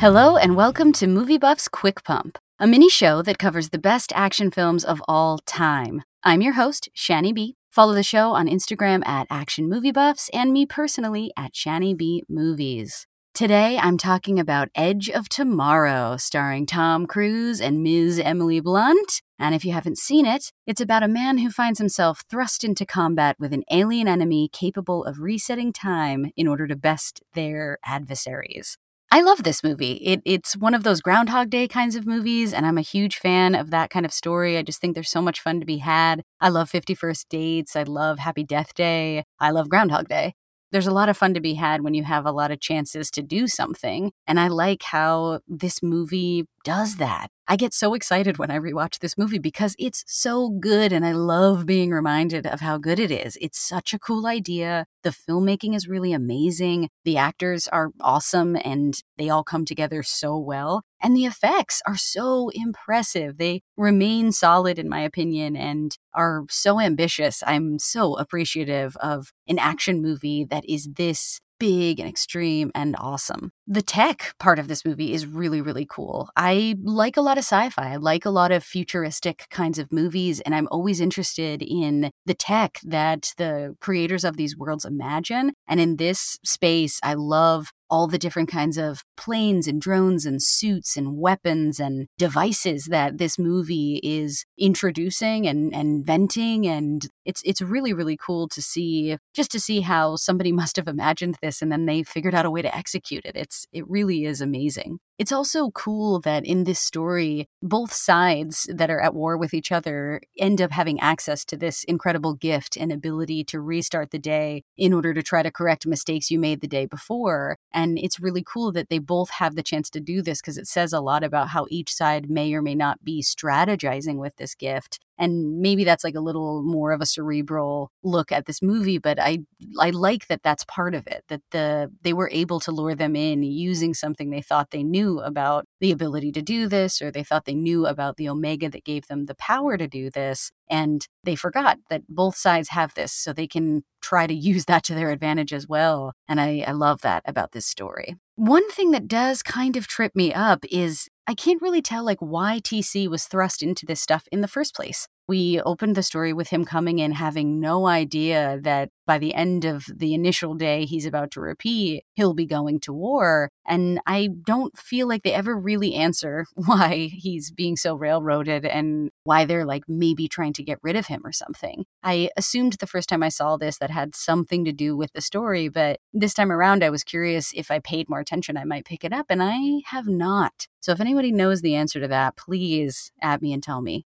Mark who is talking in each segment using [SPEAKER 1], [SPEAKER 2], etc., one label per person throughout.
[SPEAKER 1] Hello, and welcome to Movie Buff's Quick Pump, a mini show that covers the best action films of all time. I'm your host, Shani B. Follow the show on Instagram at Action Movie Buffs and me personally at Shani B Movies. Today, I'm talking about Edge of Tomorrow, starring Tom Cruise and Ms. Emily Blunt. And if you haven't seen it, it's about a man who finds himself thrust into combat with an alien enemy capable of resetting time in order to best their adversaries. I love this movie. It, it's one of those Groundhog Day kinds of movies, and I'm a huge fan of that kind of story. I just think there's so much fun to be had. I love 50 First Dates. I love Happy Death Day. I love Groundhog Day. There's a lot of fun to be had when you have a lot of chances to do something. And I like how this movie does that. I get so excited when I rewatch this movie because it's so good and I love being reminded of how good it is. It's such a cool idea. The filmmaking is really amazing. The actors are awesome and they all come together so well. And the effects are so impressive. They remain solid, in my opinion, and are so ambitious. I'm so appreciative of an action movie that is this big and extreme and awesome. The tech part of this movie is really, really cool. I like a lot of sci fi. I like a lot of futuristic kinds of movies, and I'm always interested in the tech that the creators of these worlds imagine. And in this space, I love all the different kinds of planes and drones and suits and weapons and devices that this movie is introducing and, and inventing. And it's it's really really cool to see just to see how somebody must have imagined this and then they figured out a way to execute it. It's it really is amazing it's also cool that in this story, both sides that are at war with each other end up having access to this incredible gift and ability to restart the day in order to try to correct mistakes you made the day before. And it's really cool that they both have the chance to do this because it says a lot about how each side may or may not be strategizing with this gift and maybe that's like a little more of a cerebral look at this movie but i i like that that's part of it that the they were able to lure them in using something they thought they knew about the ability to do this or they thought they knew about the omega that gave them the power to do this and they forgot that both sides have this so they can try to use that to their advantage as well and i, I love that about this story. One thing that does kind of trip me up is I can't really tell like why TC was thrust into this stuff in the first place. We opened the story with him coming in having no idea that by the end of the initial day he's about to repeat, he'll be going to war. And I don't feel like they ever really answer why he's being so railroaded and why they're like maybe trying to get rid of him or something. I assumed the first time I saw this that had something to do with the story, but this time around I was curious if I paid more attention, I might pick it up, and I have not. So if anybody knows the answer to that, please add me and tell me.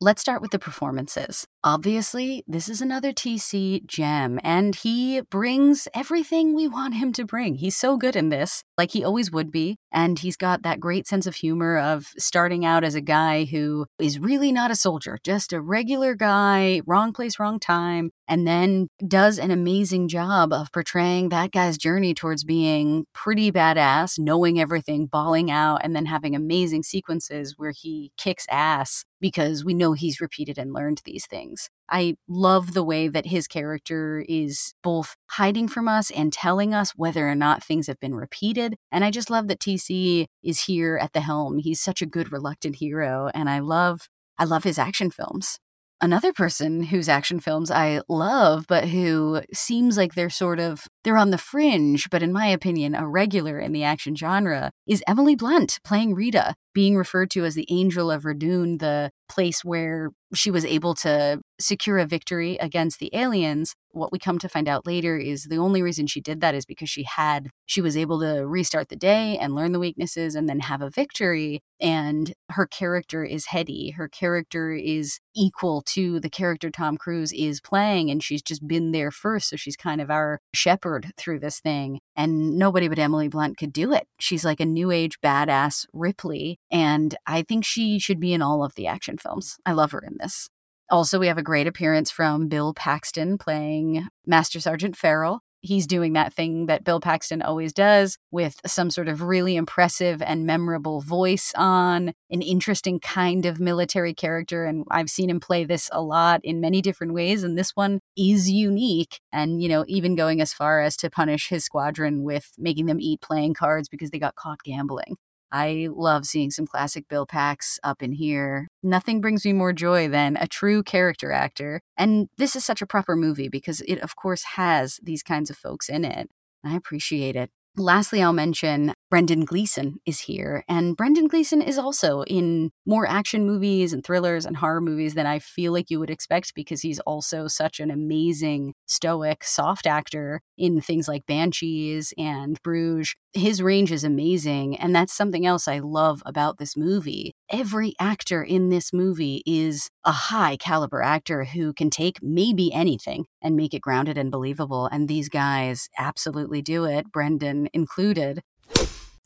[SPEAKER 1] Let's start with the performances. Obviously, this is another TC gem, and he brings everything we want him to bring. He's so good in this, like he always would be, and he's got that great sense of humor of starting out as a guy who is really not a soldier, just a regular guy, wrong place, wrong time, and then does an amazing job of portraying that guy's journey towards being pretty badass, knowing everything, bawling out, and then having amazing sequences where he kicks ass because we know he's repeated and learned these things. I love the way that his character is both hiding from us and telling us whether or not things have been repeated. And I just love that TC is here at the helm. He's such a good reluctant hero and I love I love his action films. Another person whose action films I love, but who seems like they're sort of they're on the fringe, but in my opinion, a regular in the action genre, is Emily Blunt playing Rita, being referred to as the Angel of Verdun, the place where she was able to secure a victory against the aliens. What we come to find out later is the only reason she did that is because she had, she was able to restart the day and learn the weaknesses and then have a victory. And her character is heady. Her character is equal to the character Tom Cruise is playing. And she's just been there first. So she's kind of our shepherd through this thing. And nobody but Emily Blunt could do it. She's like a new age badass Ripley. And I think she should be in all of the action films. I love her in this. Also, we have a great appearance from Bill Paxton playing Master Sergeant Farrell. He's doing that thing that Bill Paxton always does with some sort of really impressive and memorable voice on, an interesting kind of military character. And I've seen him play this a lot in many different ways. And this one is unique. And, you know, even going as far as to punish his squadron with making them eat playing cards because they got caught gambling. I love seeing some classic Bill Pax up in here. Nothing brings me more joy than a true character actor. And this is such a proper movie because it, of course, has these kinds of folks in it. I appreciate it. Lastly, I'll mention Brendan Gleeson is here. And Brendan Gleeson is also in more action movies and thrillers and horror movies than I feel like you would expect because he's also such an amazing, stoic, soft actor in things like Banshees and Bruges. His range is amazing. And that's something else I love about this movie. Every actor in this movie is a high caliber actor who can take maybe anything and make it grounded and believable. And these guys absolutely do it, Brendan included.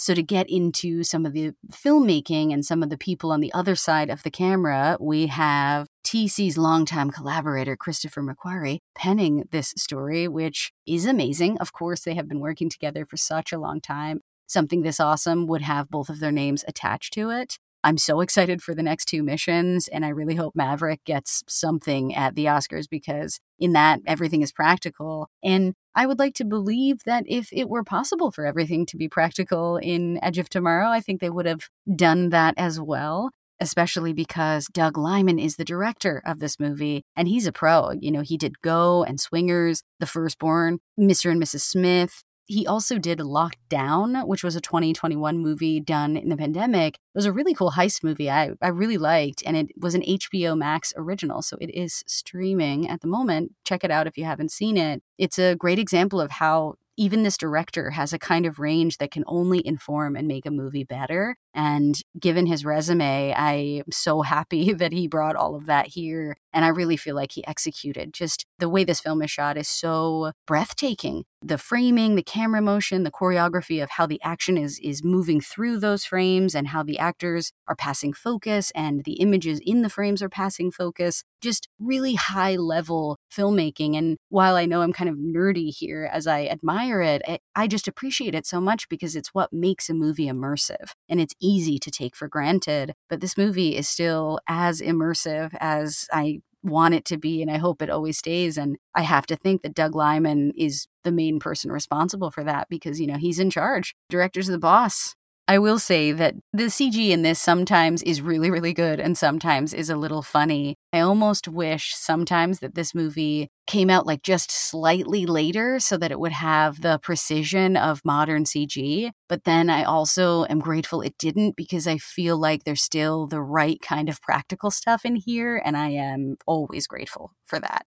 [SPEAKER 1] So, to get into some of the filmmaking and some of the people on the other side of the camera, we have TC's longtime collaborator, Christopher McQuarrie, penning this story, which is amazing. Of course, they have been working together for such a long time. Something this awesome would have both of their names attached to it. I'm so excited for the next two missions, and I really hope Maverick gets something at the Oscars because in that everything is practical. And I would like to believe that if it were possible for everything to be practical in Edge of Tomorrow, I think they would have done that as well. Especially because Doug Liman is the director of this movie and he's a pro. You know, he did Go and Swingers, The first Bourne, Mr. and Mrs. Smith, he also did Locked Down, which was a 2021 movie done in the pandemic. It was a really cool heist movie I, I really liked, and it was an HBO Max original. So it is streaming at the moment. Check it out if you haven't seen it. It's a great example of how even this director has a kind of range that can only inform and make a movie better. And given his resume, I'm so happy that he brought all of that here. And I really feel like he executed. Just the way this film is shot is so breathtaking. The framing, the camera motion, the choreography of how the action is is moving through those frames and how the actors are passing focus and the images in the frames are passing focus. Just really high level filmmaking. And while I know I'm kind of nerdy here as I admire it, eh, I just appreciate it so much because it's what makes a movie immersive. And it's easy to take for granted. But this movie is still as immersive as I want it to be and I hope it always stays and I have to think that Doug Liman is the main person responsible for that because you know he's in charge. Director's the boss I will say that the CG in this sometimes is really, really good and sometimes is a little funny. I almost wish sometimes that this movie came out like just slightly later so that it would have the precision of modern CG. But then I also am grateful it didn't because I feel like there's still the right kind of practical stuff in here. And I am always grateful for that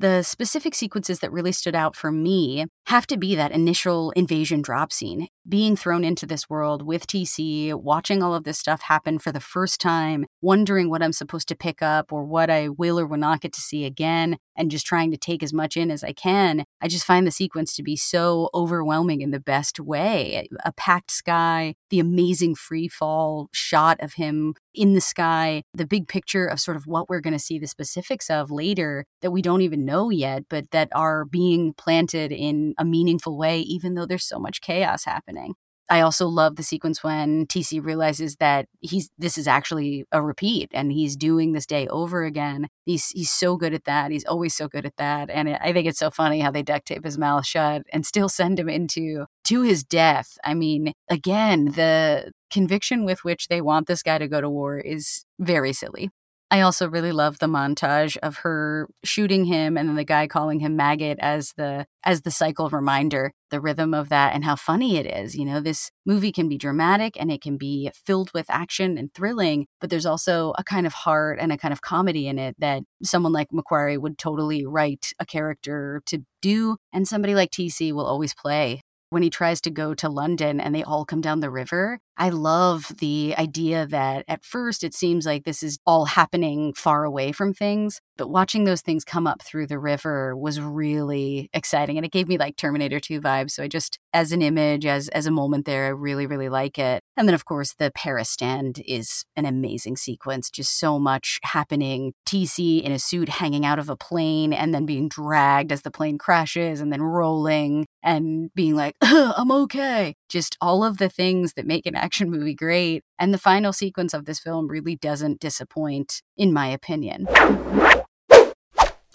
[SPEAKER 1] the specific sequences that really stood out for me have to be that initial invasion drop scene. Being thrown into this world with TC, watching all of this stuff happen for the first time, wondering what I'm supposed to pick up or what I will or will not get to see again, and just trying to take as much in as I can. I just find the sequence to be so overwhelming in the best way. A packed sky, the amazing free fall shot of him in the sky, the big picture of sort of what we're going to see the specifics of later that we don't even know yet, but that are being planted in a meaningful way, even though there's so much chaos happening. I also love the sequence when TC realizes that he's this is actually a repeat and he's doing this day over again. He's he's so good at that. He's always so good at that. And I think it's so funny how they duct tape his mouth shut and still send him into to his death. I mean, again, the conviction with which they want this guy to go to war is very silly. I also really love the montage of her shooting him and then the guy calling him maggot as the as the cycle reminder, the rhythm of that and how funny it is. You know, this movie can be dramatic and it can be filled with action and thrilling, but there's also a kind of heart and a kind of comedy in it that someone like McQuarrie would totally write a character to do and somebody like TC will always play when he tries to go to London and they all come down the river, I love the idea that at first it seems like this is all happening far away from things, but watching those things come up through the river was really exciting and it gave me like Terminator 2 vibes. So I just as an image, as as a moment there, I really, really like it. And then of course the Paris stand is an amazing sequence. Just so much happening. TC in a suit hanging out of a plane and then being dragged as the plane crashes and then rolling and being like, I'm okay. Just all of the things that make an action movie great. And the final sequence of this film really doesn't disappoint, in my opinion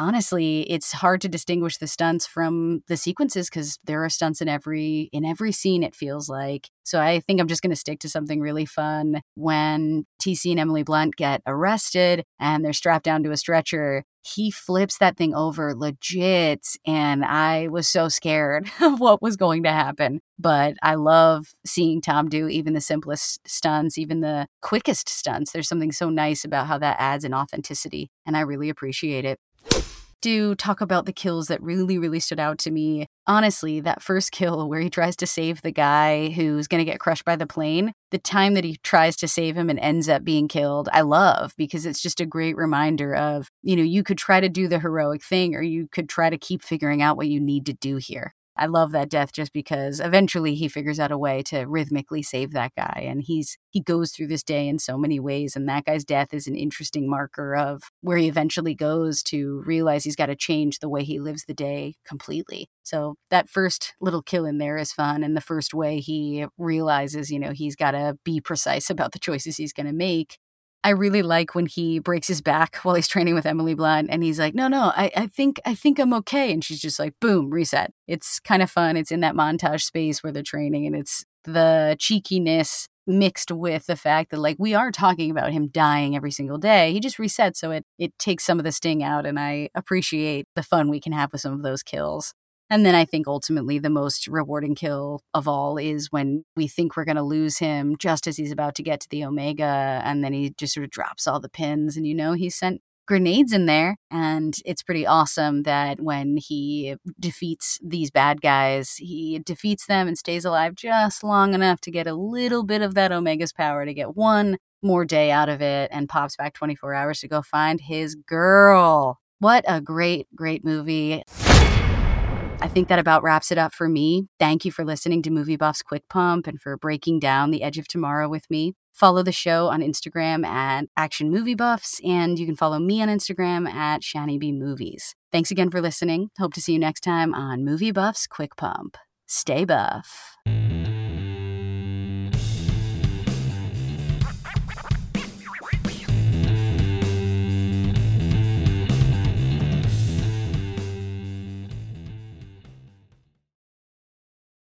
[SPEAKER 1] honestly, it's hard to distinguish the stunts from the sequences because there are stunts in every in every scene. It feels like so. I think I'm just going to stick to something really fun. When TC and Emily Blunt get arrested and they're strapped down to a stretcher, he flips that thing over legit, and I was so scared of what was going to happen. But I love seeing Tom do even the simplest stunts, even the quickest stunts. There's something so nice about how that adds an authenticity, and I really appreciate it do talk about the kills that really, really stood out to me. Honestly, that first kill where he tries to save the guy who's going to get crushed by the plane, the time that he tries to save him and ends up being killed, I love because it's just a great reminder of, you know, you could try to do the heroic thing or you could try to keep figuring out what you need to do here. I love that death just because eventually he figures out a way to rhythmically save that guy and he's he goes through this day in so many ways and that guy's death is an interesting marker of where he eventually goes to realize he's got to change the way he lives the day completely. So that first little kill in there is fun and the first way he realizes, you know, he's got to be precise about the choices he's going to make I really like when he breaks his back while he's training with Emily Blunt and he's like, no, no, I, I think I think I'm okay. And she's just like, boom, reset. It's kind of fun. It's in that montage space where they're training and it's the cheekiness mixed with the fact that like we are talking about him dying every single day. He just resets so it it takes some of the sting out and I appreciate the fun we can have with some of those kills. And then I think ultimately the most rewarding kill of all is when we think we're going to lose him just as he's about to get to the Omega. And then he just sort of drops all the pins. And you know, he sent grenades in there. And it's pretty awesome that when he defeats these bad guys, he defeats them and stays alive just long enough to get a little bit of that Omega's power to get one more day out of it and pops back 24 hours to go find his girl. What a great, great movie. I think that about wraps it up for me. Thank you for listening to Movie Buff's Quick Pump and for breaking down The Edge of Tomorrow with me. Follow the show on Instagram at Action Movie Buffs, and you can follow me on Instagram at Shani B Movies. Thanks again for listening. Hope to see you next time on Movie Buffs Quick Pump. Stay buff.